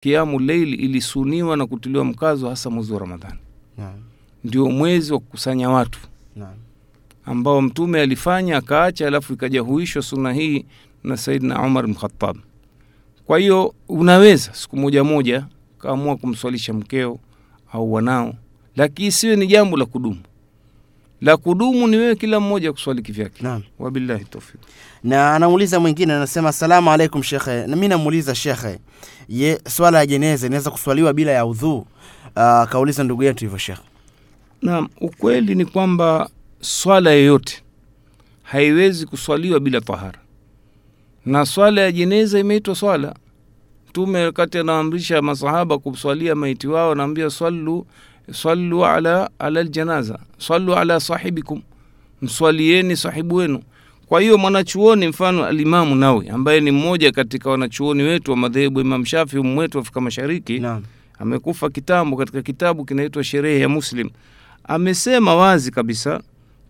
kiamu leili ilisuniwa na kutiliwa mkazo hasa mwezi wa Ramadhani, Naam. ndio mwezi wa kukusanya watu Naam. ambao Mtume alifanya akaacha, alafu ikajahuishwa suna sunna hii na Saidina Umar bin Khattab. Kwa hiyo unaweza siku moja moja kaamua kumswalisha mkeo au wanao, lakini isiwe ni jambo la kudumu. La kudumu ni wewe kila mmoja kuswali kivyake. Naam. Wabillahi tawfiq. na anamuuliza mwingine anasema asalamu alaikum shekhe na mi namuuliza shekhe ye swala ya jeneza inaweza kuswaliwa bila ya udhuu akauliza kauliza ndugu yetu hivyo shekhe Naam, ukweli ni kwamba swala yoyote haiwezi kuswaliwa bila tahara, na swala ya jeneza imeitwa swala. Mtume wakati anaamrisha masahaba kumswalia maiti wao, anaambia swallu swallu ala ala aljanaza, sallu ala sahibikum, mswalieni sahibu wenu. Kwa hiyo mwanachuoni mfano Alimamu Nawi ambaye ni mmoja katika wanachuoni wetu wa madhehebu Imam Shafi umwetu Afrika Mashariki naam. amekufa kitambo katika kitabu kinaitwa Sherehe ya Muslim, amesema wazi kabisa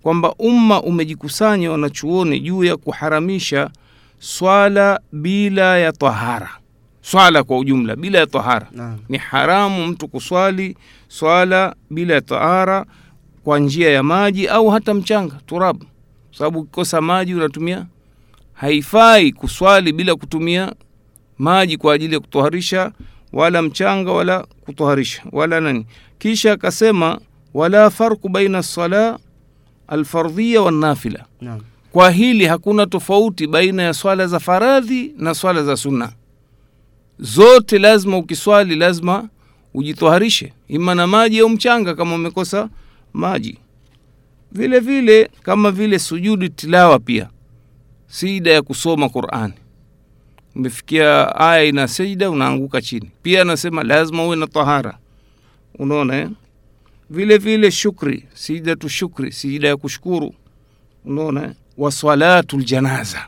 kwamba umma umejikusanya wanachuoni juu ya kuharamisha swala bila ya tahara, swala kwa ujumla bila ya tahara. naam Ni haramu mtu kuswali swala bila ya tahara kwa njia ya maji au hata mchanga turabu, sababu ukikosa maji unatumia. Haifai kuswali bila kutumia maji kwa ajili ya kutoharisha wala mchanga wala kutoharisha wala nani. Kisha akasema wala farku baina sala alfardhiya wanafila naam kwa hili hakuna tofauti baina ya swala za faradhi na swala za sunna. Zote lazima ukiswali, lazima ujitoharishe ima na maji au mchanga kama umekosa maji. Vile vile kama vile sujudi tilawa, pia sijida ya kusoma Qurani, umefikia aya ina sijida, unaanguka chini, pia anasema lazima uwe na tahara. Unaona eh? Vile vile shukri, sijida shukri, sijida ya kushukuru unaona eh? ljanaza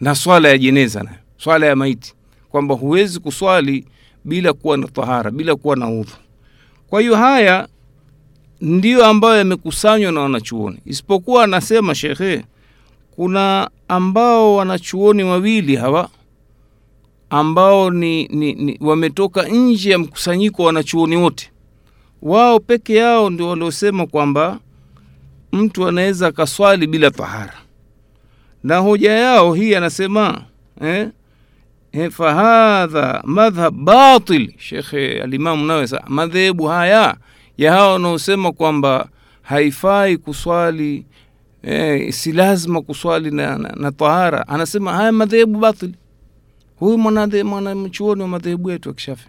na swala ya jeneza nayo swala ya maiti kwamba huwezi kuswali bila kuwa na tahara bila kuwa na udhu. Kwa hiyo haya ndiyo ambayo yamekusanywa na wanachuoni. Isipokuwa anasema shekhe kuna ambao wanachuoni wawili hawa ambao ni, ni, ni wametoka nje ya mkusanyiko wa wanachuoni wote. Wao peke yao ndio waliosema kwamba mtu anaweza akaswali bila tahara. Na hoja yao hii anasema eh, fahadha madhhab batil. Shekhe alimamu nawe sa madhehebu haya ya hawa wanaosema kwamba haifai kuswali eh, si lazima kuswali na, na, na tahara anasema haya madhehebu batil. Huyu mwanachuoni wa madhehebu yetu ya kishafi.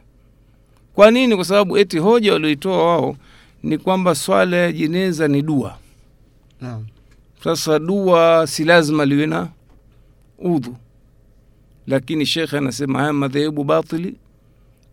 Kwa nini? Kwa sababu eti hoja walioitoa wao ni kwamba swala ya jeneza ni dua. Naam. Sasa dua si lazima liwe na udhu, lakini shekhe anasema haya madhehebu batili,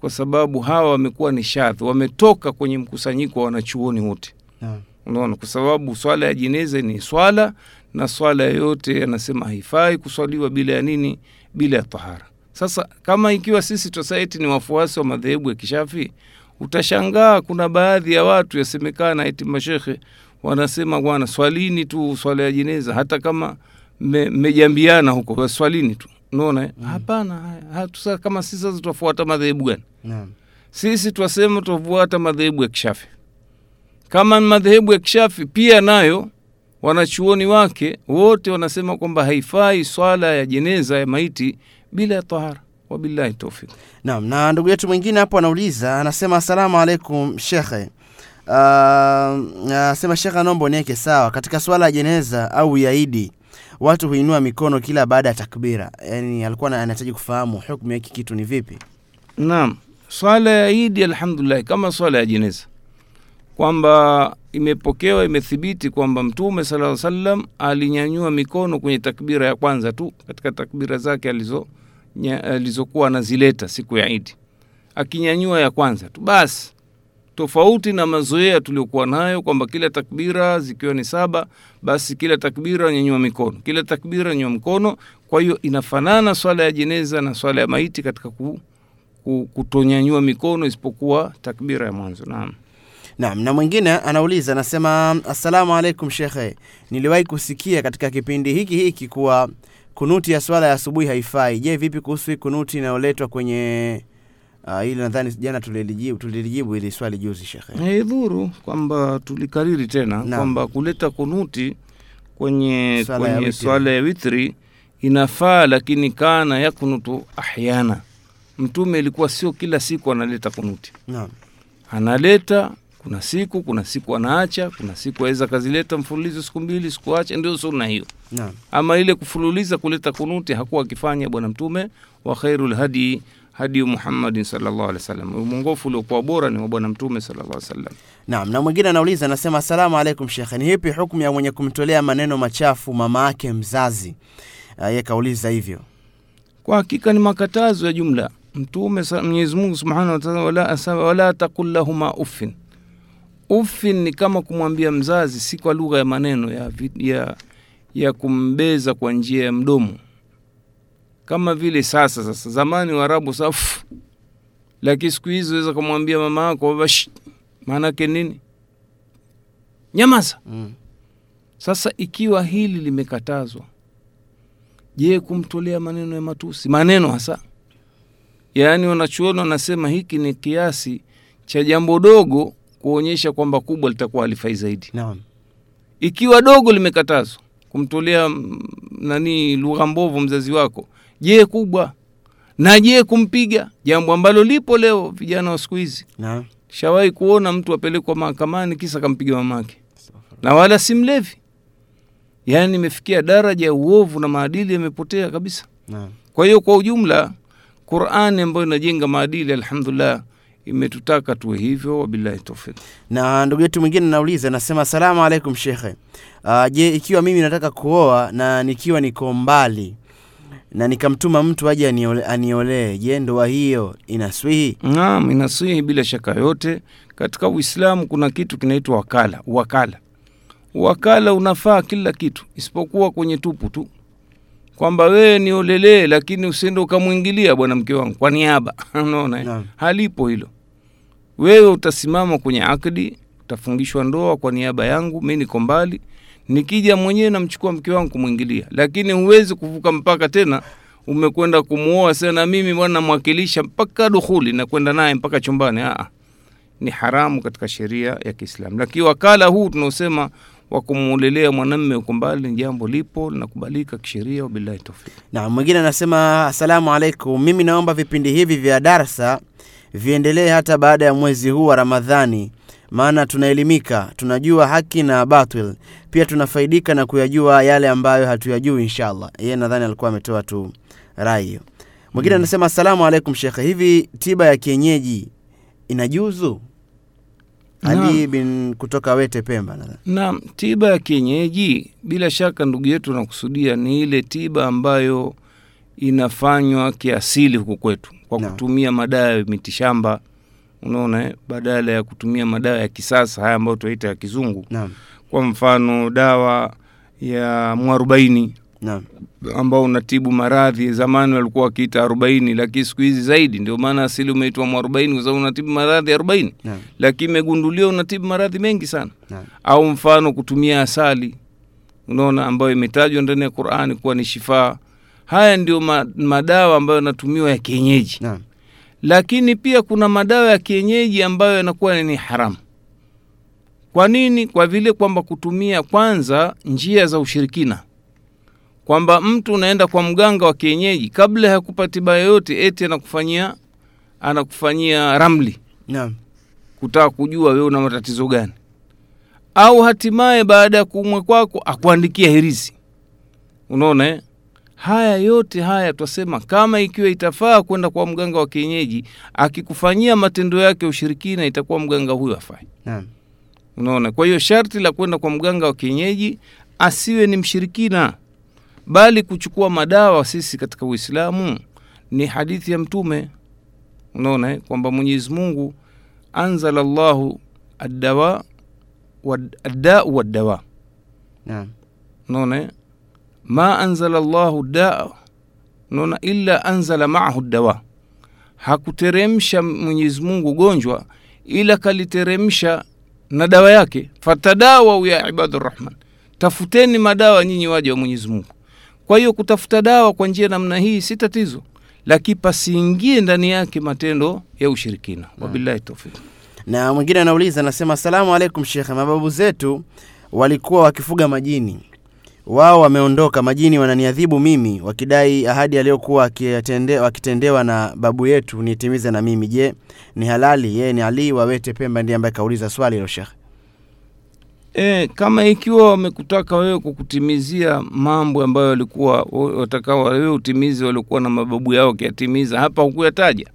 kwa sababu hawa wamekuwa ni shadhi, wametoka kwenye mkusanyiko wa wanachuoni wote. yeah. Unaona, kwa sababu swala ya jeneza ni swala na swala yoyote anasema haifai kuswaliwa bila ya nini, bila ya tahara. Sasa kama ikiwa sisi tosaiti ni wafuasi wa madhehebu ya Kishafi, utashangaa kuna baadhi ya watu yasemekana eti mashekhe wanasema bwana, swalini tu swala ya jeneza, hata kama mmejambiana me, huko, swalini tu. Unaona, mm. hapana. haya, kama sisi sasa tutafuata madhehebu gani? mm. Sisi twasema twafuata madhehebu ya Kishafi. Kama madhehebu ya Kishafi pia nayo wanachuoni wake wote wanasema kwamba haifai swala ya jeneza ya maiti bila ya tahara. Wabillahi taufik. Naam, na ndugu yetu mwingine hapo anauliza, anasema asalamu alaikum shekhe. Uh, anasema shekhe, anaomba uniweke sawa katika swala ya jeneza au ya Idi, watu huinua mikono kila baada ya takbira. Yani alikuwa anahitaji kufahamu hukumu ya hiki kitu ni vipi? Naam, swala ya Idi alhamdulillah, kama swala ya jeneza kwamba imepokewa imethibiti kwamba Mtume sala sallam alinyanyua mikono kwenye takbira ya kwanza tu katika takbira zake alizo alizokuwa anazileta siku ya Idi, akinyanyua ya kwanza tu basi, tofauti na mazoea tuliokuwa nayo kwamba kila takbira zikiwa ni saba, basi kila takbira nyanyua mikono, kila takbira nyanyua mkono. Kwa hiyo inafanana swala ya jeneza na swala ya maiti katika ku, ku, kutonyanyua mikono isipokuwa takbira ya mwanzo. Naam. Naam, na mwingine anauliza anasema, assalamu alaikum shekhe, niliwahi kusikia katika kipindi hiki hiki kuwa kunuti ya swala ya asubuhi haifai. Je, vipi kuhusu kunuti inayoletwa kwenye Uh, hili nadhani jana tulilijibu tulilijibu ili swali juzi shekhe. haidhuru kwamba tulikariri tena kwamba kuleta kunuti kwenye Swala ya kwenye witri. swala ya witri inafaa lakini kana yakunutu ahyana mtume ilikuwa sio kila siku analeta kunuti Naam. analeta kuna siku kuna siku anaacha kuna siku aweza akazileta mfululizo siku mbili siku acha ndio sunna hiyo Naam. ama ile kufululiza kuleta kunuti hakuwa akifanya bwana mtume wa khairul hadi hadi muhammadin sallallahu alaihi wasallam. Mwongofu uliokuwa bora ni wa bwana mtume sallallahu alaihi wasallam. Naam, na mwingine anauliza anasema, asalamu alaikum shekhe, ni hipi hukumu ya mwenye kumtolea maneno machafu mama yake mzazi? Uh, yeye kauliza hivyo. kwa hakika ni makatazo ya jumla. Mtume mwenyezi mungu subhanahu wataala wala, wala taqul lahuma uffin. Uffin ni kama kumwambia mzazi si kwa lugha ya maneno ya, ya, ya kumbeza kwa njia ya mdomo kama vile sasa sasa zamani waarabu safu lakini siku hizi weza kumwambia mama yako baba maanake nini nyamaza Mm. sasa ikiwa hili limekatazwa, je, kumtolea maneno ya matusi, maneno hasa, yaani wanachuoni wanasema hiki ni kiasi cha jambo dogo kuonyesha kwamba kubwa litakuwa halifai zaidi. Naam. Ikiwa dogo limekatazwa kumtolea mm, nani lugha mbovu mzazi wako, je kubwa? Na je kumpiga, jambo ambalo lipo leo vijana wa siku hizi. Shawahi kuona mtu apelekwa mahakamani kisa kampiga mamake na wala si mlevi. Yaani imefikia daraja ya uovu na maadili yamepotea kabisa. na. Kwa hiyo kwa ujumla, Qurani ambayo inajenga maadili, alhamdulillah, imetutaka tuwe hivyo. Wabillahi tofik Na ndugu yetu mwingine nauliza anasema, asalamu alaikum shekhe. Uh, je, ikiwa mimi nataka kuoa na nikiwa niko mbali na nikamtuma mtu aje aniole- aniolee, je, ndoa hiyo inaswihi? Naam, inaswihi bila shaka yote. Katika Uislamu kuna kitu kinaitwa wakala. Wakala, wakala unafaa kila kitu isipokuwa kwenye tupu tu, kwamba wewe niolelee, lakini usiende ukamwingilia bwana mke wangu kwa niaba unaona eh? Halipo hilo. Wewe utasimama kwenye akdi, utafungishwa ndoa kwa niaba yangu, mi niko mbali, nikija mwenyewe namchukua mke wangu kumwingilia, lakini huwezi kuvuka mpaka tena umekwenda kumuoa sasa, na mimi bwana namwakilisha mpaka dukhuli, nakwenda naye mpaka chumbani. Aa, ni haramu katika sheria ya Kiislamu. Lakini wakala huu tunaosema wa kumuolelea mwanamme uko mbali ni jambo lipo linakubalika kisheria. Wabillahi tawfiq. Na mwingine anasema asalamu alaikum, mimi naomba vipindi hivi vya darsa viendelee hata baada ya mwezi huu wa Ramadhani, maana tunaelimika, tunajua haki na batil, pia tunafaidika na kuyajua yale ambayo hatuyajui inshallah. Yeye nadhani alikuwa ametoa tu rai hiyo. Mwingine anasema asalamu alaikum shekhe, hivi tiba ya kienyeji inajuzu? Ali bin kutoka Wete Pemba Naam, tiba ya kienyeji bila shaka ndugu yetu anakusudia ni ile tiba ambayo inafanywa kiasili huku kwetu kwa na kutumia madawa ya mitishamba unaona eh, badala ya kutumia madawa ya kisasa haya ambayo tunaita ya kizungu. Naam, kwa mfano dawa ya mwarobaini. Ambao unatibu maradhi zamani walikuwa wakiita arobaini lakini siku hizi zaidi. Ndio maana asili umeitwa mwarobaini kwa sababu unatibu maradhi arobaini. Lakini imegunduliwa unatibu maradhi mengi sana. Naam, au mfano kutumia asali. Unaona ambayo imetajwa ndani ya qurani kuwa ni shifaa. Haya ndio ma, madawa ambayo yanatumiwa ya kienyeji. Naam, lakini pia kuna madawa ya kienyeji ambayo yanakuwa ni haramu. Kwa nini? Kwa vile kwamba kutumia kwanza njia za ushirikina. Kwamba mtu unaenda kwa mganga wa kienyeji kabla ya kupa tiba yoyote eti anakufanyia anakufanyia ramli. Naam, kutaka kujua wewe una matatizo gani. Au hatimaye baada ya kuumwa kwako akuandikia hirizi. Unaona eh? Haya yote haya twasema kama ikiwa itafaa kwenda kwa mganga wa kienyeji akikufanyia matendo yake ushirikina itakuwa mganga huyo afai naam, unaona kwa hiyo sharti la kwenda kwa mganga wa kienyeji asiwe ni mshirikina bali kuchukua madawa sisi katika uislamu ni hadithi ya mtume unaona eh? kwamba mwenyezi mungu anzala llahu addawa addau waddawa naam, unaona eh? Ma anzala llahu daa unaona illa anzala maahu dawa hakuteremsha mwenyezi mungu gonjwa ila kaliteremsha na dawa yake. Fatadawau ya ibadu rahman. Tafuteni madawa nyinyi waja wa mwenyezi mungu. Kwa hiyo kutafuta dawa kwa njia namna hii si tatizo lakini pasiingie ndani yake matendo ya ushirikina. Wabillahi tawfik na mwingine anauliza anasema asalamu alaikum shekhe mababu zetu walikuwa wakifuga majini wao wameondoka majini wananiadhibu mimi wakidai ahadi aliyokuwa akitende- wakitendewa na babu yetu nitimize na mimi. Je ni halali? Yeye ni ali wawete pemba ndiye ambaye kauliza swali hilo shekhe E, kama ikiwa wamekutaka wewe kukutimizia mambo ambayo walikuwa watakao wewe utimizi waliokuwa na mababu yao wakiyatimiza, hapa hukuyataja?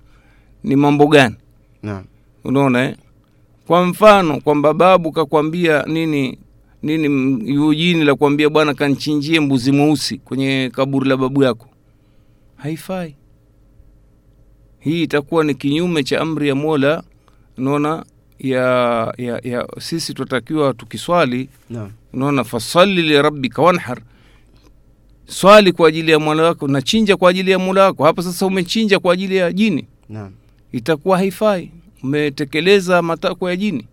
Ni mambo gani? naam. Unaona eh? Kwa mfano kwamba babu kakwambia nini nini, yujini jini la kuambia bwana kanchinjie mbuzi mweusi kwenye kaburi la babu yako, haifai. Hii itakuwa ni kinyume cha amri ya Mola. naona ya, ya, ya sisi tunatakiwa tukiswali. Naam. Unaona fasalli lirabbika wanhar. Swali kwa ajili ya mola wako na chinja kwa ajili ya mola wako. Hapa sasa umechinja kwa ajili ya jini. No. itakuwa haifai. Umetekeleza matakwa ya jini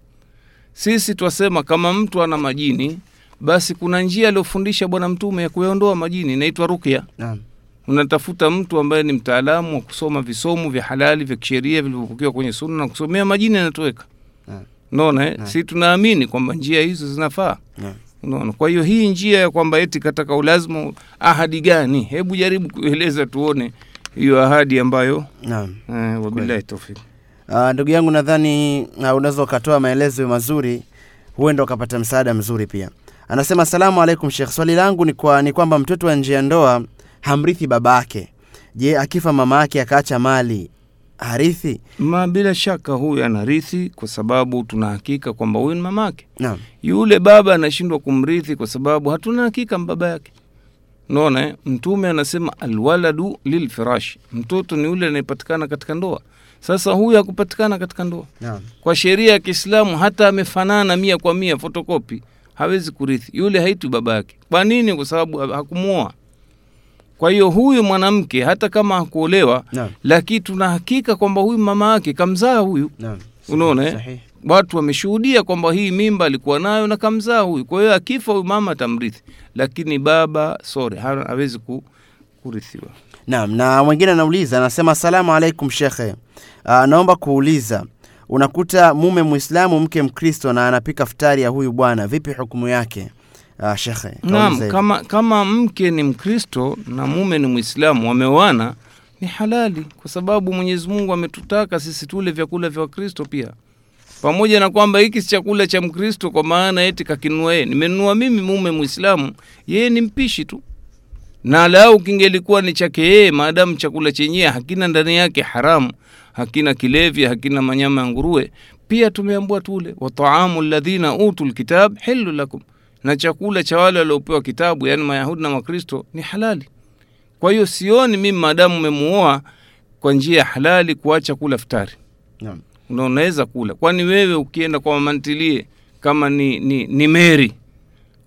sisi twasema kama mtu ana majini basi kuna njia aliyofundisha bwana mtume ya kuyaondoa majini inaitwa rukya naam. Unatafuta mtu ambaye ni mtaalamu wa kusoma visomo vya halali vya kisheria vilivyopokewa kwenye sunna na kusomea majini yanatoweka. Naona unaona eh? Si tunaamini kwamba njia hizo zinafaa. Unaona kwa hiyo hii njia ya kwamba eti kataka ulazima ahadi gani? Hebu jaribu kueleza tuone hiyo ahadi ambayo naam. eh, wabillahi tawfik Ah, ndugu yangu nadhani uh, unaweza ukatoa maelezo mazuri huenda ukapata msaada mzuri pia. Anasema asalamu alaikum Sheikh, swali langu ni, kwa, ni kwamba mtoto wa nje ya ndoa hamrithi babake. Je akifa mama yake akaacha mali harithi? Ma bila shaka huyu anarithi kwa sababu tuna hakika kwamba huyu ni mamake naam. Yule baba anashindwa kumrithi kwa sababu hatuna hakika baba yake. Naona eh? mtume anasema alwaladu lilfirashi. Mtoto ni yule anayepatikana katika ndoa sasa huyu hakupatikana katika ndoa. Yeah. kwa sheria ya kiislamu hata amefanana mia kwa mia fotokopi hawezi kurithi. Yule haitwi baba yake. Kwa nini? Kwa sababu ha- hakumwoa kwa hiyo huyu mwanamke hata kama hakuolewa yeah. lakini tuna hakika kwamba huyu mama yake kamzaa huyu. Yeah. Unaona, eh? watu wameshuhudia kwamba hii mimba alikuwa nayo na kamzaa huyu. Kwa hiyo akifa huyu mama atamrithi. Lakini baba sore hawezi ku, kurithiwa. Naam, na mwingine anauliza anasema, asalamu alaikum shekhe, uh, naomba kuuliza, unakuta mume Mwislamu mke Mkristo na anapika futari ya huyu bwana, vipi hukumu yake? Uh, shekhe kama, kama mke ni mkristo na mume ni mwislamu wameoana ni halali kwa sababu mwenyezi mungu ametutaka sisi tule vyakula vya wakristo pia. Pamoja na kwamba hiki si chakula cha mkristo kwa maana eti kakinunua yeye. Nimenunua mimi mume mwislamu yeye ni mpishi tu. Na lau kingelikuwa ni chake yeye maadamu chakula chenyewe hakina ndani yake haramu hakina kilevya hakina manyama ya nguruwe. Pia tumeambua tule wataamu ladhina utu lkitab hilu lakum. Na chakula cha wale waliopewa kitabu yaani mayahudi na makristo ni halali. Kwa hiyo sioni mimi maadamu umemuoa kwa njia ya halali kuacha kula futari yeah. na unaweza kula. Kwani wewe ukienda kwa mamantilie kama ni, ni, ni meri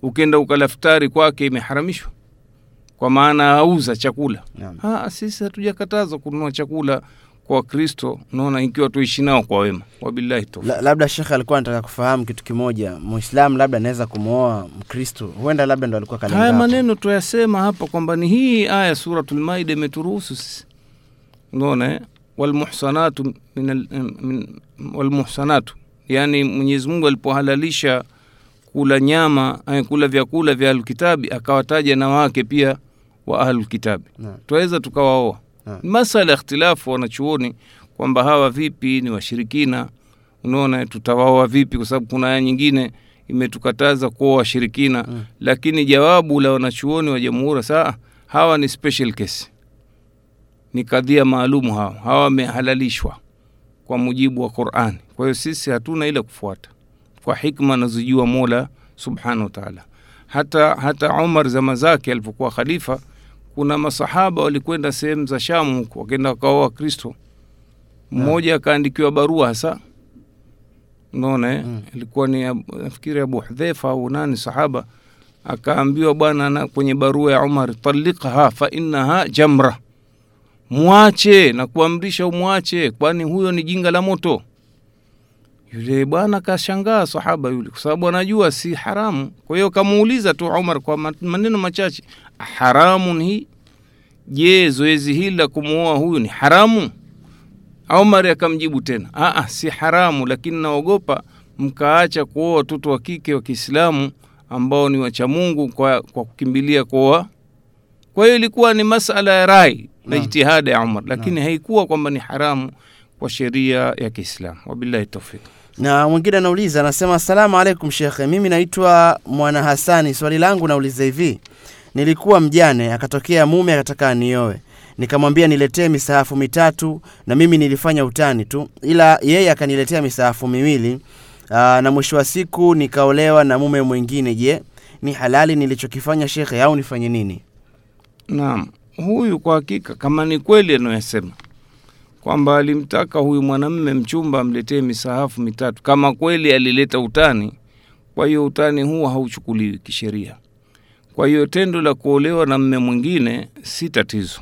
ukienda ukala futari kwake imeharamishwa. Kwa maana auza chakula. Ha, sisi hatujakatazwa kununua chakula kwa wakristo unaona ikiwa tuishi nao kwa wema wabillahi tawfiq. La, labda shekhe alikuwa anataka kufahamu kitu kimoja, Muislamu labda anaweza kumwoa Mkristo, huenda labda ndo alikuwa kalenga haya maneno tuyasema hapa kwamba ni hii aya suratul maida imeturuhusu sisi. Unaona eh? walmuhsanatu min min- walmuhsanatu yani mwenyezi mungu alipohalalisha kula nyama eh, kula vyakula vya ahlulkitabi akawataja na wake pia wa ahlulkitabi twaweza tukawaoa Masala ya ikhtilafu wanachuoni kwamba hawa vipi ni washirikina. Unaona tutawaoa vipi kwa sababu kuna aya nyingine imetukataza kuoa washirikina. Hmm. lakini jawabu la wanachuoni wa jamhuri saa hawa ni special case. Ni kadhia maalumu hawa. Hawa wamehalalishwa kwa mujibu wa qurani kwa hiyo sisi hatuna ile kufuata. Kwa hikma anazojua mola subhanahu wataala hata hata umar zama zake alipokuwa khalifa kuna masahaba walikwenda sehemu za shamu huko wakaenda wakaoa wakristo. Mmoja akaandikiwa barua hasa. Unaona eh? Mm. ilikuwa ni nafikiri abu hudhefa au nani sahaba. Akaambiwa bwana na kwenye barua ya umar talikha fa innaha jamra. Mwache na kuamrisha umwache kwani huyo ni jinga la moto yule bwana kashangaa sahaba yule kwa sababu anajua si haramu. Kwa hiyo kamuuliza tu umar kwa maneno machache haramun hii? Je zoezi hili la kumwoa huyu ni haramu? Umar akamjibu tena Aa, si haramu lakini naogopa mkaacha kuoa watoto wa kike wa kiislamu ambao ni wacha mungu kwa, kwa kukimbilia kuoa. Kwa hiyo ilikuwa ni masala ya rai na ijtihada ya umar lakini haikuwa kwamba ni haramu kwa sheria ya kiislamu. Wabillahi taufik na mwingine anauliza anasema asalamu alaikum shekhe. Mimi naitwa mwana hasani. Swali langu nauliza hivi. Nilikuwa mjane akatokea mume akataka anioe. Nikamwambia niletee misahafu mitatu na mimi nilifanya utani tu. Ila yeye akaniletea misahafu miwili. Aa, na mwisho wa siku nikaolewa na mume mwingine. Je ni halali nilichokifanya shekhe au nifanye nini? Naam, huyu kwa hakika kama ni kweli anayosema kwamba alimtaka huyu mwanamme mchumba amletee misahafu mitatu, kama kweli alileta utani, kwa hiyo utani huwa hauchukuliwi kisheria. Kwa hiyo tendo la kuolewa na mme mwingine si tatizo,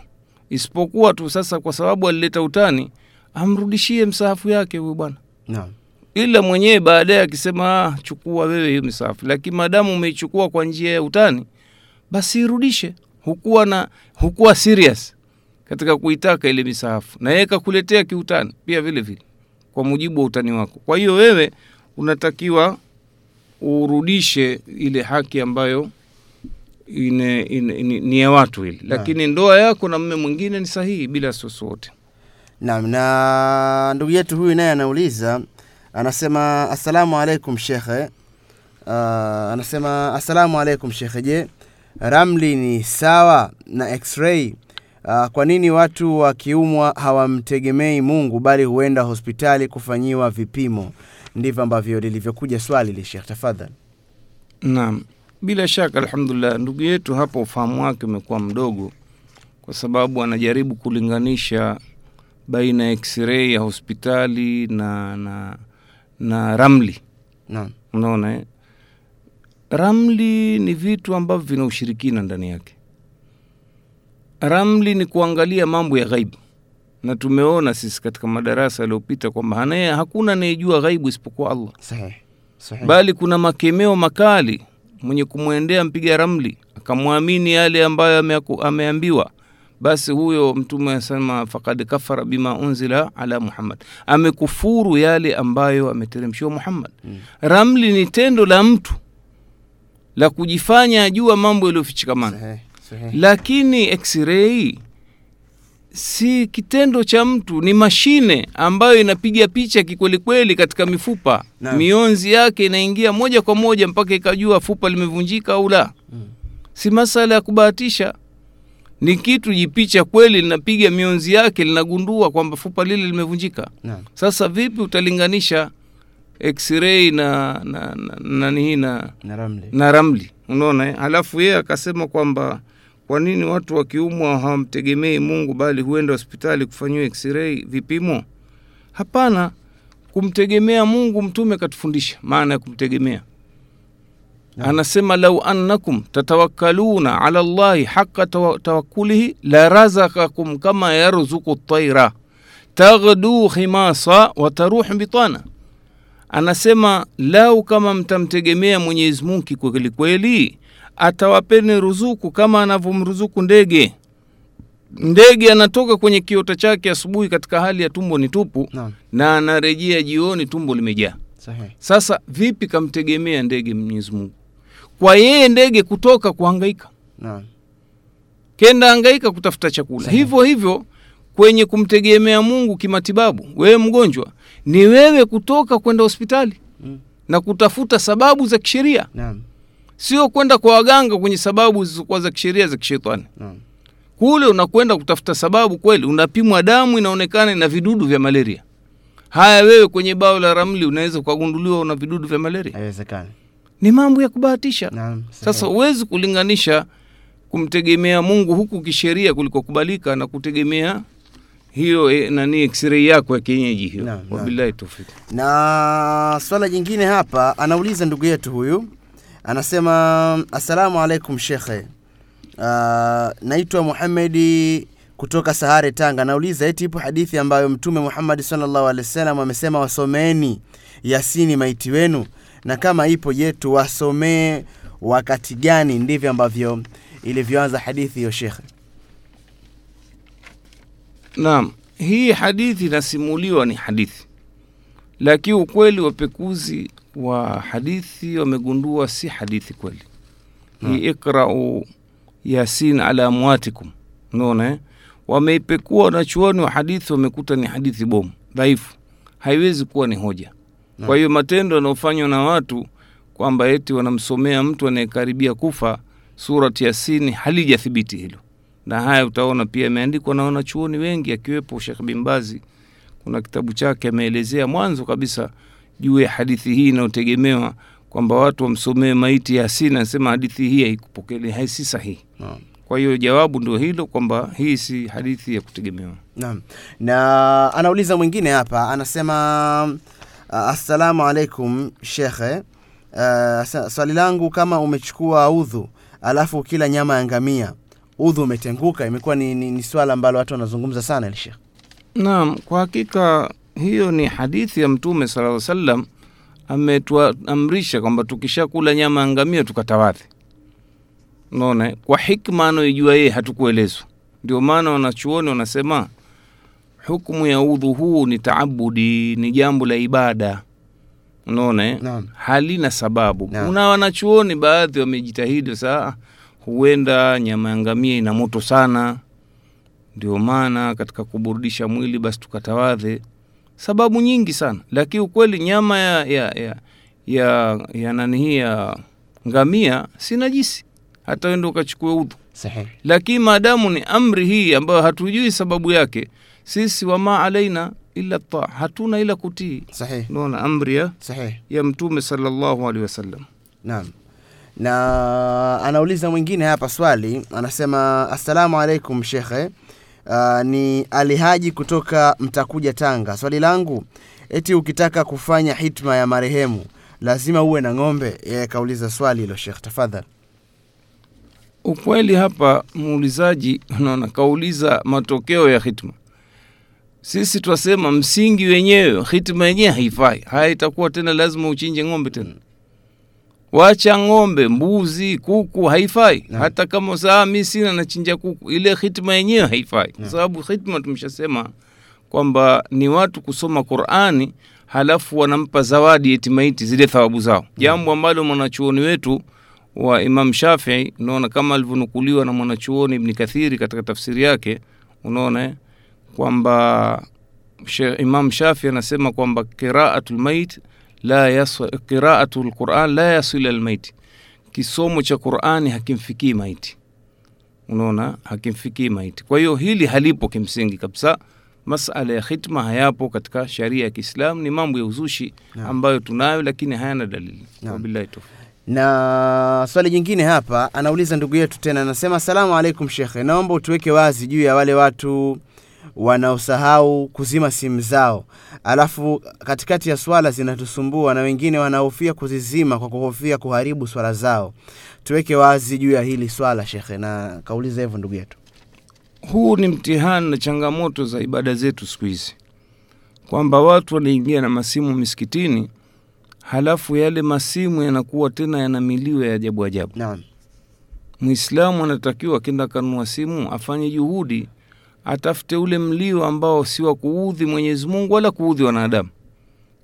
isipokuwa tu sasa, kwa sababu alileta utani, amrudishie msahafu yake huyu bwana. Naam. Ila mwenyewe baadaye akisema "Ah, chukua wewe hiyo misahafu, lakini maadamu umeichukua kwa njia ya utani, basi irudishe. Hukuwa na hukuwa serious katika kuitaka ile misahafu, na yeye kakuletea kiutani pia vile vile, kwa mujibu wa utani wako. Kwa hiyo wewe unatakiwa urudishe ile haki ambayo ine, ine, ni, ni ya watu ile, lakini ndoa yako na mme mwingine ni sahihi bila sosote nam Naam, na ndugu yetu huyu naye anauliza, anasema assalamu alaikum shekhe. Uh, anasema assalamu alaikum shekhe, je, ramli ni sawa na x-ray? Uh, kwa nini watu wakiumwa hawamtegemei Mungu bali huenda hospitali kufanyiwa vipimo? Ndivyo ambavyo lilivyokuja swali li Sheikh, tafadhali. Naam, bila shaka, alhamdulillah, ndugu yetu hapo ufahamu wake umekuwa mdogo, kwa sababu anajaribu kulinganisha baina ya x-ray ya hospitali na na na ramli. Naam, Unaona eh? Ramli ni vitu ambavyo vina ushirikina ndani yake. Ramli ni kuangalia mambo ya ghaibu, na tumeona sisi katika madarasa yaliyopita kwamba hanaye hakuna anayejua ghaibu isipokuwa Allah. Sahihi sahihi. bali kuna makemeo makali. Mwenye kumwendea mpiga ramli akamwamini yale ambayo ameambiwa. Basi huyo mtume asema fakad kafara bima unzila ala muhammad. Amekufuru yale ambayo ameteremshiwa muhammad. Mm. ramli ni tendo la mtu la kujifanya ajua mambo yaliyofichikamana Lakini x-ray si kitendo cha mtu ni mashine ambayo inapiga picha kikwelikweli katika mifupa. Na mionzi yake inaingia moja kwa moja mpaka ikajua fupa limevunjika au la. Mm. si masala ya kubahatisha. Ni kitu jipicha kweli linapiga mionzi yake linagundua kwamba fupa lile limevunjika. Sasa vipi utalinganisha x-ray na na na, na, na, na, Na ramli. na ramli? Unaona eh? halafu yeye akasema kwamba kwa nini watu wakiumwa hawamtegemei mungu bali huenda hospitali kufanyiwa x-ray vipimo? Hapana. Kumtegemea mungu mtume katufundisha maana ya kumtegemea. Anasema lau annakum tatawakkaluna ala llahi haqqa tawa- tawakkulihi la razakakum kama yarzuku taira taghdu khimasa wa taruhu bitana. Anasema lau kama mtamtegemea mwenyezi mungu kweli kweli atawapeni ruzuku kama anavyomruzuku ndege ndege anatoka kwenye kiota chake asubuhi katika hali ya tumbo ni tupu no. na anarejea jioni tumbo limejaa sasa vipi kamtegemea ndege mwenyezi mungu kwa yeye ndege kutoka kuhangaika no. kenda hangaika kutafuta chakula Sahe. hivyo hivyo kwenye kumtegemea mungu kimatibabu wewe mgonjwa ni wewe kutoka kwenda hospitali Mm. na kutafuta sababu za kisheria Naam. Sio kwenda kwa waganga kwenye sababu zisizokuwa za kisheria za kishetani. Mm. kule unakwenda kutafuta sababu kweli unapimwa damu inaonekana ina vidudu vya malaria. Haya wewe kwenye bao la ramli unaweza ukagunduliwa una vidudu vya malaria? Haiwezekani. ni mambo ya kubahatisha. Naam. sasa huwezi kulinganisha kumtegemea mungu huku kisheria kulikokubalika na kutegemea hiyo e, nani x-ray yako ya kienyeji hiyo. Wabillahi tofiki na swala jingine hapa anauliza ndugu yetu huyu anasema assalamu alaikum shekhe. Uh, naitwa muhamedi kutoka sahare tanga. Nauliza eti ipo hadithi ambayo mtume muhammadi salllahu alehi wasallam amesema wasomeeni yasini maiti wenu? Na kama ipo je tuwasomee wakati gani? Ndivyo ambavyo ilivyoanza hadithi hiyo shekhe. Naam, hii hadithi inasimuliwa ni hadithi, lakini ukweli wapekuzi wa hadithi wamegundua si hadithi kweli. Hii ikrau yasin ala amwatikum, unaona eh? Wameipekua wanachuoni wa hadithi, wamekuta ni hadithi bomu dhaifu, haiwezi kuwa ni hoja. Kwa hiyo matendo yanayofanywa na watu kwamba eti wanamsomea mtu anayekaribia kufa surati Yasini halijathibiti hilo, na haya utaona pia imeandikwa na wanachuoni wengi akiwepo Shekh bin Bazi. Kuna kitabu chake ameelezea mwanzo kabisa juu ya hadithi hii inayotegemewa kwamba watu wamsomee maiti Yasini, anasema hadithi hii haikupokele hai si sahihi. Kwa hiyo jawabu ndio hilo kwamba hii si hadithi ya kutegemewa. Naam. Na anauliza mwingine hapa anasema uh, assalamu alaikum shekhe. Uh, swali langu kama umechukua udhu alafu kila nyama ya ngamia udhu umetenguka, imekuwa ni, ni, ni swala ambalo watu wanazungumza sana shekhe. Naam, kwa hakika hiyo ni hadithi ya Mtume sala alaihi wasallam ametuamrisha kwamba tukishakula nyama ya ngamia tukatawadhi. Unaona, eh? kwa hikma anayoijua yeye hatukuelezwa. Ndio maana wanachuoni wanasema hukmu ya udhu huu ni taabudi, ni jambo la ibada. Unaona, eh? Halina sababu. Naam. Kuna wanachuoni baadhi wamejitahidi saa, huenda nyama ya ngamia ina moto sana, ndio maana katika kuburudisha mwili basi tukatawadhe. Sababu nyingi sana, lakini ukweli nyama ya ya ya ya, ya nani hii ya ngamia si najisi, hata wende ukachukue udhu. Sahihi. Lakini maadamu ni amri hii ambayo hatujui sababu yake, sisi wama alaina illa taa, hatuna ila kutii. Sahihi. Unaona amri ya Sahihi. ya Mtume sallallahu alaihi wasallam. Naam. Na anauliza mwingine hapa swali, anasema assalamu alaikum shekhe. Uh, ni Alihaji kutoka Mtakuja, Tanga. Swali langu eti ukitaka kufanya hitma ya marehemu lazima uwe na ng'ombe? Yeye kauliza swali hilo Shekh, tafadhali. Ukweli hapa muulizaji, unaona kauliza matokeo ya hitma. Sisi twasema msingi wenyewe, hitma yenyewe haifai. Haya, itakuwa tena lazima uchinje ng'ombe tena? Wacha ng'ombe, mbuzi, kuku, haifai. na. Hata kama saa mi sina nachinja kuku, ile hitma yenyewe haifai, kwa sababu hitma tumeshasema kwamba ni watu kusoma Qurani halafu wanampa zawadi yetimaiti zile thawabu zao, jambo ambalo mwanachuoni wetu wa Imam Shafii, unaona kama alivyonukuliwa na mwanachuoni Ibni Kathiri katika tafsiri yake, unaona eh, kwamba Imam Shafii anasema kwamba qiraatu mait la yas qiraatul Quran la yasil almaiti, kisomo cha Qurani hakimfikii maiti, unaona hakimfikii maiti. Kwa hiyo hili halipo kimsingi kabisa. Masala ya khitma hayapo katika sharia ya Kiislamu, ni mambo ya uzushi Naam. ambayo tunayo, lakini hayana dalili. Wabillahi tawfiq. Na swali jingine hapa anauliza ndugu yetu tena, anasema asalamu alaikum shekhe, naomba utuweke wazi juu ya wale watu wanaosahau kuzima simu zao, alafu katikati ya swala zinatusumbua, na wengine wanahofia kuzizima kwa kuhofia kuharibu swala zao. Tuweke wazi juu ya hili swala shekhe, na kauliza hivyo ndugu yetu. Huu ni mtihani na changamoto za ibada zetu siku hizi, kwamba watu wanaingia na masimu misikitini, halafu yale masimu yanakuwa tena yana milio ya ajabu ajabu. Naam, Muislamu anatakiwa akienda kanunua simu afanye juhudi, atafute ule mlio ambao si wa kuudhi Mwenyezi Mungu wala kuudhi wanadamu,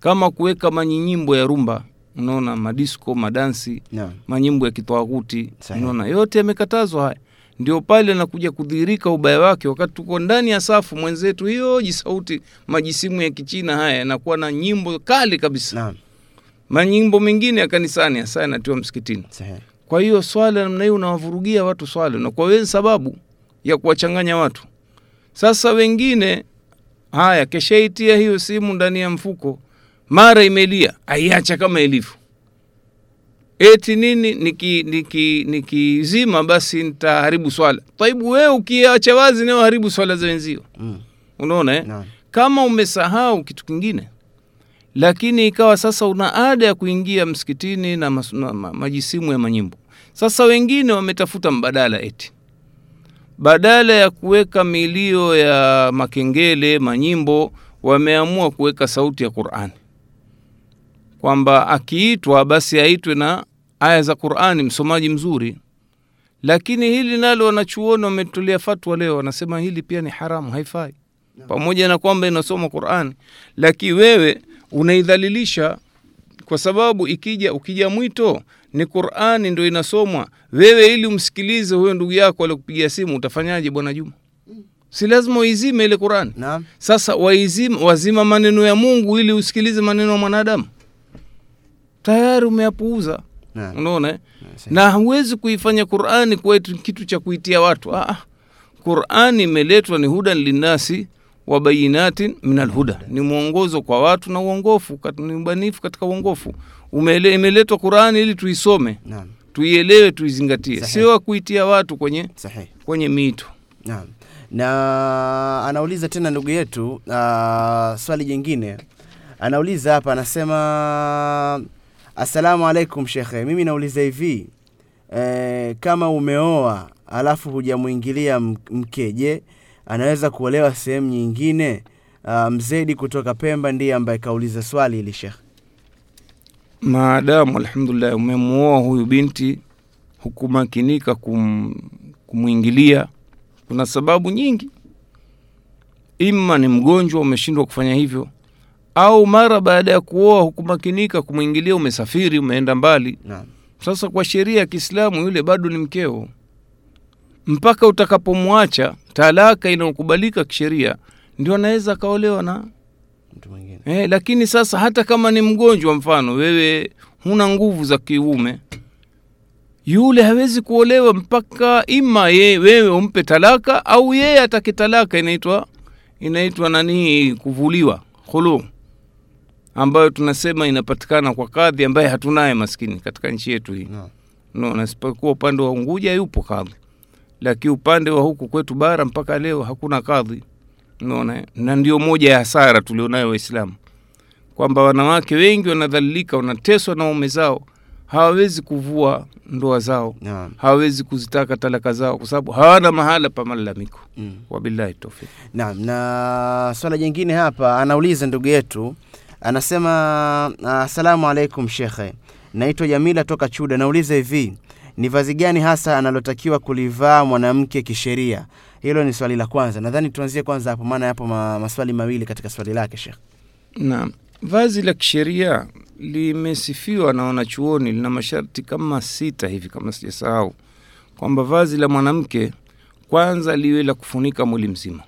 kama kuweka manyinyimbo ya rumba, unaona, madisko, madansi no. manyimbo ya kitwaguti, unaona, yote yamekatazwa haya. Ndio pale anakuja kudhihirika ubaya wake, wakati tuko ndani ya safu mwenzetu, hiyo jisauti majisimu ya kichina haya yanakuwa na nyimbo kali kabisa, na. manyimbo mengine ya kanisani hasa yanatiwa msikitini. Kwa hiyo swala namna hiyo unawavurugia watu swala, na kwa wewe sababu ya kuwachanganya watu. Sasa wengine haya, keshaitia hiyo simu ndani ya mfuko, mara imelia, aiacha kama ilivyo, eti nini, niki niki nikizima basi nitaharibu swala. Taibu wewe ukiacha wazi, nao haribu swala za wenzio. Mm, Unaona eh? naam, kama umesahau kitu kingine lakini ikawa sasa una ada ya kuingia msikitini na, mas, na ma, majisimu ya manyimbo sasa wengine wametafuta mbadala eti badala ya kuweka milio ya makengele manyimbo wameamua kuweka sauti ya qurani kwamba akiitwa basi aitwe na aya za qurani msomaji mzuri. Lakini hili nalo wanachuoni wametolea fatwa leo wanasema hili pia ni haramu haifai. Pamoja na kwamba inasoma Qurani, lakini wewe unaidhalilisha kwa sababu ikija ukija mwito ni Qurani ndo inasomwa, wewe ili umsikilize huyo ndugu yako alikupigia simu, utafanyaje bwana Juma? Si lazima uizime ile Qurani. Sasa waizima, wazima maneno ya Mungu ili usikilize maneno ya mwanadamu, tayari umeyapuuza. Unaona eh? Na huwezi kuifanya Qurani kuwa kitu cha kuitia watu. Ah, ah. Qurani imeletwa ni hudan linnasi wa bayinatin min alhuda, ni mwongozo kwa watu na uongofu, ni ubanifu katika uongofu. Imeletwa Qurani ili tuisome, tuielewe, tuizingatie, sio kuitia watu kwenye Sahihi. kwenye mito. Naam. Na anauliza tena ndugu yetu uh, swali jingine anauliza hapa, anasema assalamu alaikum shekhe, mimi nauliza hivi e, kama umeoa alafu hujamwingilia mke, je, anaweza kuolewa sehemu nyingine? Uh, Mzedi kutoka Pemba ndiye ambaye kauliza swali hili Sheikh. Maadamu alhamdulillah umemuoa huyu binti, hukumakinika kum, kumwingilia, kuna sababu nyingi, ima ni mgonjwa umeshindwa kufanya hivyo, au mara baada ya kuoa hukumakinika kumwingilia, umesafiri, umeenda mbali. na. Sasa kwa sheria ya Kiislamu yule bado ni mkeo mpaka utakapomwacha. Talaka inayokubalika kisheria ndio anaweza akaolewa na Mtu mwingine. Eh, lakini sasa hata kama ni mgonjwa, mfano wewe huna nguvu za kiume, yule hawezi kuolewa mpaka ima ye, wewe umpe talaka au yeye atake talaka. Inaitwa inaitwa nani, kuvuliwa khulu, ambayo tunasema inapatikana kwa kadhi ambaye hatunaye maskini katika nchi yetu hii no. no, nasipokuwa upande wa Unguja yupo kadhi, lakini upande wa huku kwetu bara mpaka leo hakuna kadhi. Unaona, na ndio moja ya hasara tulionayo Waislamu kwamba wanawake wengi wanadhalilika, wanateswa na waume zao, hawawezi kuvua ndoa zao, yeah. hawawezi kuzitaka talaka zao kwa sababu hawana mahala pa malalamiko. Mm. Wabillahi tawfik. Naam, na swala jingine hapa anauliza ndugu yetu anasema, asalamu alaikum shekhe, naitwa Jamila toka Chuda. Nauliza hivi, ni vazi gani hasa analotakiwa kulivaa mwanamke kisheria? Hilo ni swali la kwanza. Nadhani tuanzie kwanza hapo, maana yapo ma, maswali mawili katika swali lake shekhe. Naam, vazi la kisheria limesifiwa na wanachuoni, lina masharti kama sita hivi kama sijasahau, kwamba vazi la mwanamke kwanza liwe la kufunika mwili mzima,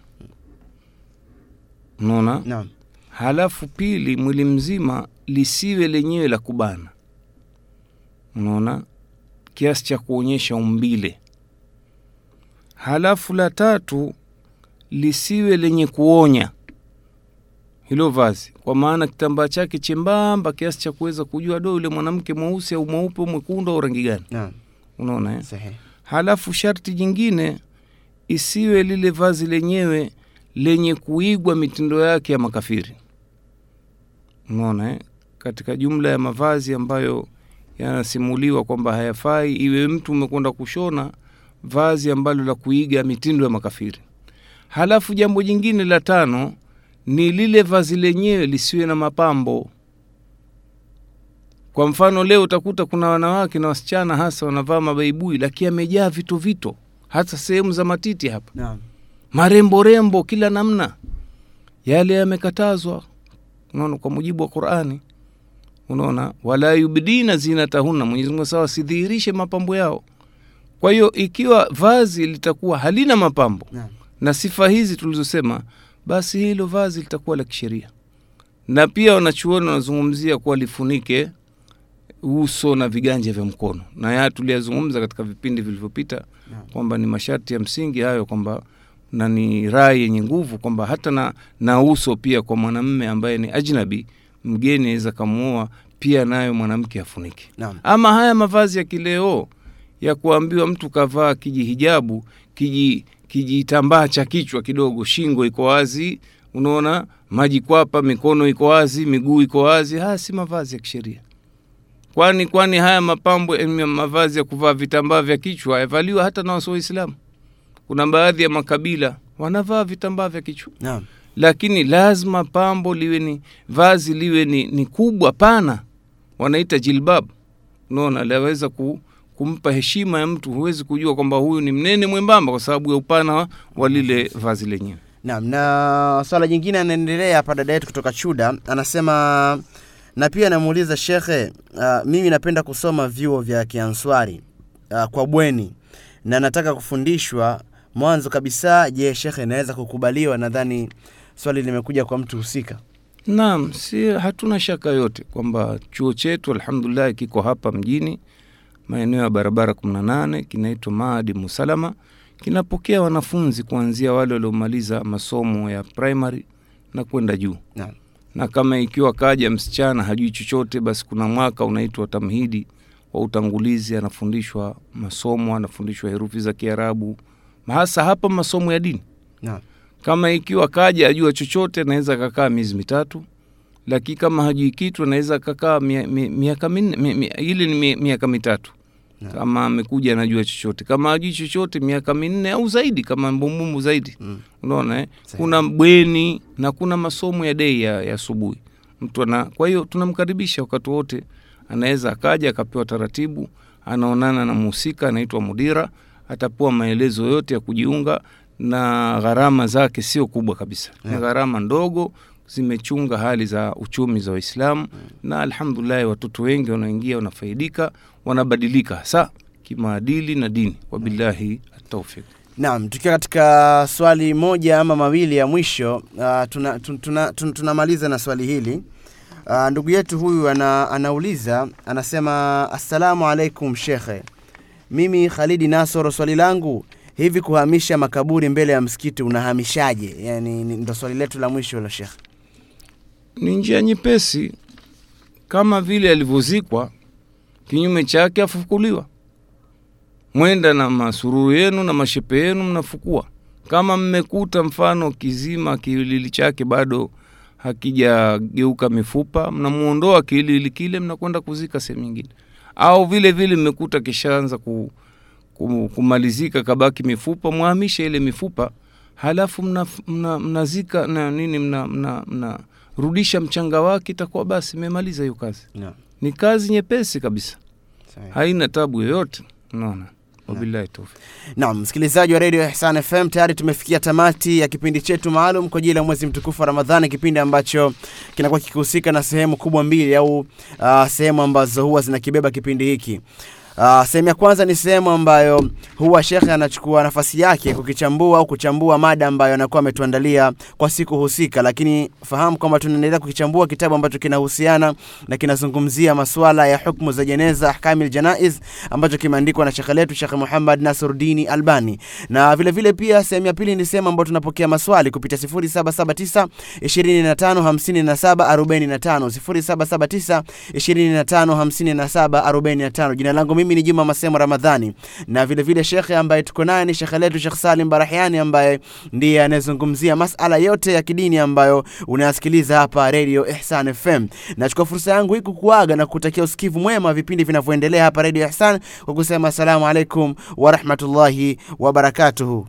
unaona. Naam, Halafu pili, mwili mzima lisiwe lenyewe la kubana, unaona, kiasi cha kuonyesha umbile. Halafu la tatu, lisiwe lenye kuonya hilo vazi, kwa maana kitambaa chake chembamba kiasi cha kuweza kujua do yule mwanamke mweusi au mweupe mwekundu au rangi gani, unaona eh? sahihi. Halafu sharti jingine isiwe lile vazi lenyewe lenye kuigwa mitindo yake ya makafiri. Unaona eh? Katika jumla ya mavazi ambayo yanasimuliwa kwamba hayafai, iwe mtu umekwenda kushona vazi ambalo la kuiga mitindo ya makafiri. Halafu jambo jingine la tano ni lile vazi lenyewe lisiwe na mapambo. Kwa mfano leo utakuta kuna wanawake na wasichana hasa wanavaa mabaibui, lakini amejaa vito vito, hata sehemu za matiti hapa, maremborembo marembo rembo kila namna. Yale yamekatazwa, unaona, kwa mujibu wa Qurani. Unaona, wala yubdina zinatahunna, mwenyezimungu sawa, sidhihirishe mapambo yao. Kwa hiyo ikiwa vazi litakuwa halina mapambo na, na sifa hizi tulizosema, basi hilo vazi litakuwa la kisheria. Na pia wanachuoni wanazungumzia kuwa lifunike uso na viganja vya mkono, na haya tuliyazungumza katika vipindi vilivyopita kwamba ni masharti ya msingi hayo, kwamba na ni rai yenye nguvu kwamba hata na, na uso pia kwa mwanamme ambaye ni ajnabi, mgeni aweza kamuoa pia, nayo mwanamke afunike. naam, Ama haya mavazi ya kileo ya kuambiwa mtu kavaa kijihijabu kiji kijitambaa cha kichwa kidogo, shingo iko wazi, unaona maji kwapa, mikono iko wazi, miguu iko wazi, haya si mavazi ya kisheria. Kwani kwani haya mapambo eh, mavazi ya kuvaa vitambaa vya kichwa yavaliwa hata na wasio Waislamu. Kuna baadhi ya makabila wanavaa vitambaa vya kichwa naam, lakini lazima pambo liwe ni vazi liwe ni, ni kubwa pana, wanaita jilbab. Unaona, laweza ku, kumpa heshima ya mtu. Huwezi kujua kwamba huyu ni mnene mwembamba kwa sababu ya upana wa, lile vazi lenyewe. Naam, na swala jingine anaendelea hapa dada yetu kutoka Chuda anasema, na pia anamuuliza shekhe, uh, mimi napenda kusoma vyuo vya Kianswari uh, kwa bweni na nataka kufundishwa mwanzo kabisa. Je, shekhe, inaweza kukubaliwa? Nadhani swali limekuja kwa mtu husika. Naam, si hatuna shaka yote kwamba chuo chetu alhamdulillah kiko hapa mjini maeneo ya barabara kumi na nane kinaitwa Maadi Musalama, kinapokea wanafunzi kuanzia wale waliomaliza masomo ya primary na kwenda juu Naam. na kama ikiwa kaja msichana hajui chochote, basi kuna mwaka unaitwa tamhidi wa utangulizi, anafundishwa masomo, anafundishwa herufi za Kiarabu, hasa hapa masomo ya dini. Naam. Kama ikiwa kaja ajua chochote, anaweza kakaa miezi mitatu, lakini kama hajui kitu anaweza kakaa miaka mi- mi, mi- mi- ile ni mi- miaka mitatu yeah. kama amekuja anajua chochote. Kama hajui chochote, miaka minne au zaidi, kama mbumbumbu zaidi Mm. unaona eh? Kuna bweni na kuna masomo ya dei ya asubuhi mtu ana kwa hiyo tunamkaribisha wakati wote anaweza akaja akapewa taratibu anaonana na mhusika anaitwa mudira atapewa maelezo yote ya kujiunga na gharama zake sio kubwa kabisa. Ni gharama ndogo zimechunga hali za uchumi za waislamu na alhamdulillahi watoto wengi wanaingia wanafaidika wanabadilika hasa kimaadili na dini. Wabillahi ataufik Naam, tukiwa katika swali moja ama mawili ya mwisho uh, tuna, tuna, tuna, tun- tunamaliza na swali hili. Uh, ndugu yetu huyu ana, anauliza anasema, assalamu alaikum shekhe, mimi Khalidi Nasoro, swali langu hivi, kuhamisha makaburi mbele ya msikiti unahamishaje? Yani ndo swali letu la mwisho hilo shekhe. ni njia nyepesi kama vile alivyozikwa kinyume chake afukuliwa mwenda na masururu yenu na mashepe yenu mnafukua kama mmekuta mfano kizima kiwiliwili chake bado hakijageuka mifupa mnamuondoa kiwiliwili kile mnakwenda kuzika sehemu nyingine au vile vile mmekuta kishaanza ku, kumalizika kabaki mifupa mwahamishe ile mifupa. Halafu mnazika mna, mna na nini mna, mna, mna mchanga wake itakuwa basi mmemaliza hiyo kazi. No. ni kazi nyepesi kabisa. Sawa. haina tabu yoyote. Unaona? Wabillahi taufiq Naam, msikilizaji wa redio Ihsan FM, tayari tumefikia tamati ya kipindi chetu maalum kwa ajili ya mwezi mtukufu wa Ramadhani, kipindi ambacho kinakuwa kikihusika na sehemu kubwa mbili au uh, sehemu ambazo huwa zinakibeba kipindi hiki. Uh, sehemu ya kwanza ni sehemu ambayo huwa shekhe anachukua nafasi yake kukichambua au kuchambua mada ambayo anakuwa ametuandalia kwa siku husika, lakini fahamu kwamba tunaendelea kukichambua kitabu ambacho kinahusiana na kinazungumzia masuala ya hukmu za jeneza, ahkamil janaiz, ambacho kimeandikwa na shekhe letu Shekhe Muhammad Nasruddin Albani, na vile vile pia sehemu ya pili ni sehemu ambayo tunapokea maswali kupitia 0779 25 57 45 0779 25 57 45. Jina langu mimi ni Juma Masemo Ramadhani, na vile vile shekhe ambaye tuko naye ni shekhe letu Shekh Salim Barahiani ambaye ndiye anayezungumzia masala yote ya kidini ambayo unayasikiliza hapa Radio Ihsan FM. Nachukua fursa yangu hii kukuaga na kutakia usikivu mwema vipindi vinavyoendelea hapa Radio Ihsan kwa kusema asalamu alaikum wa rahmatullahi wa barakatuhu.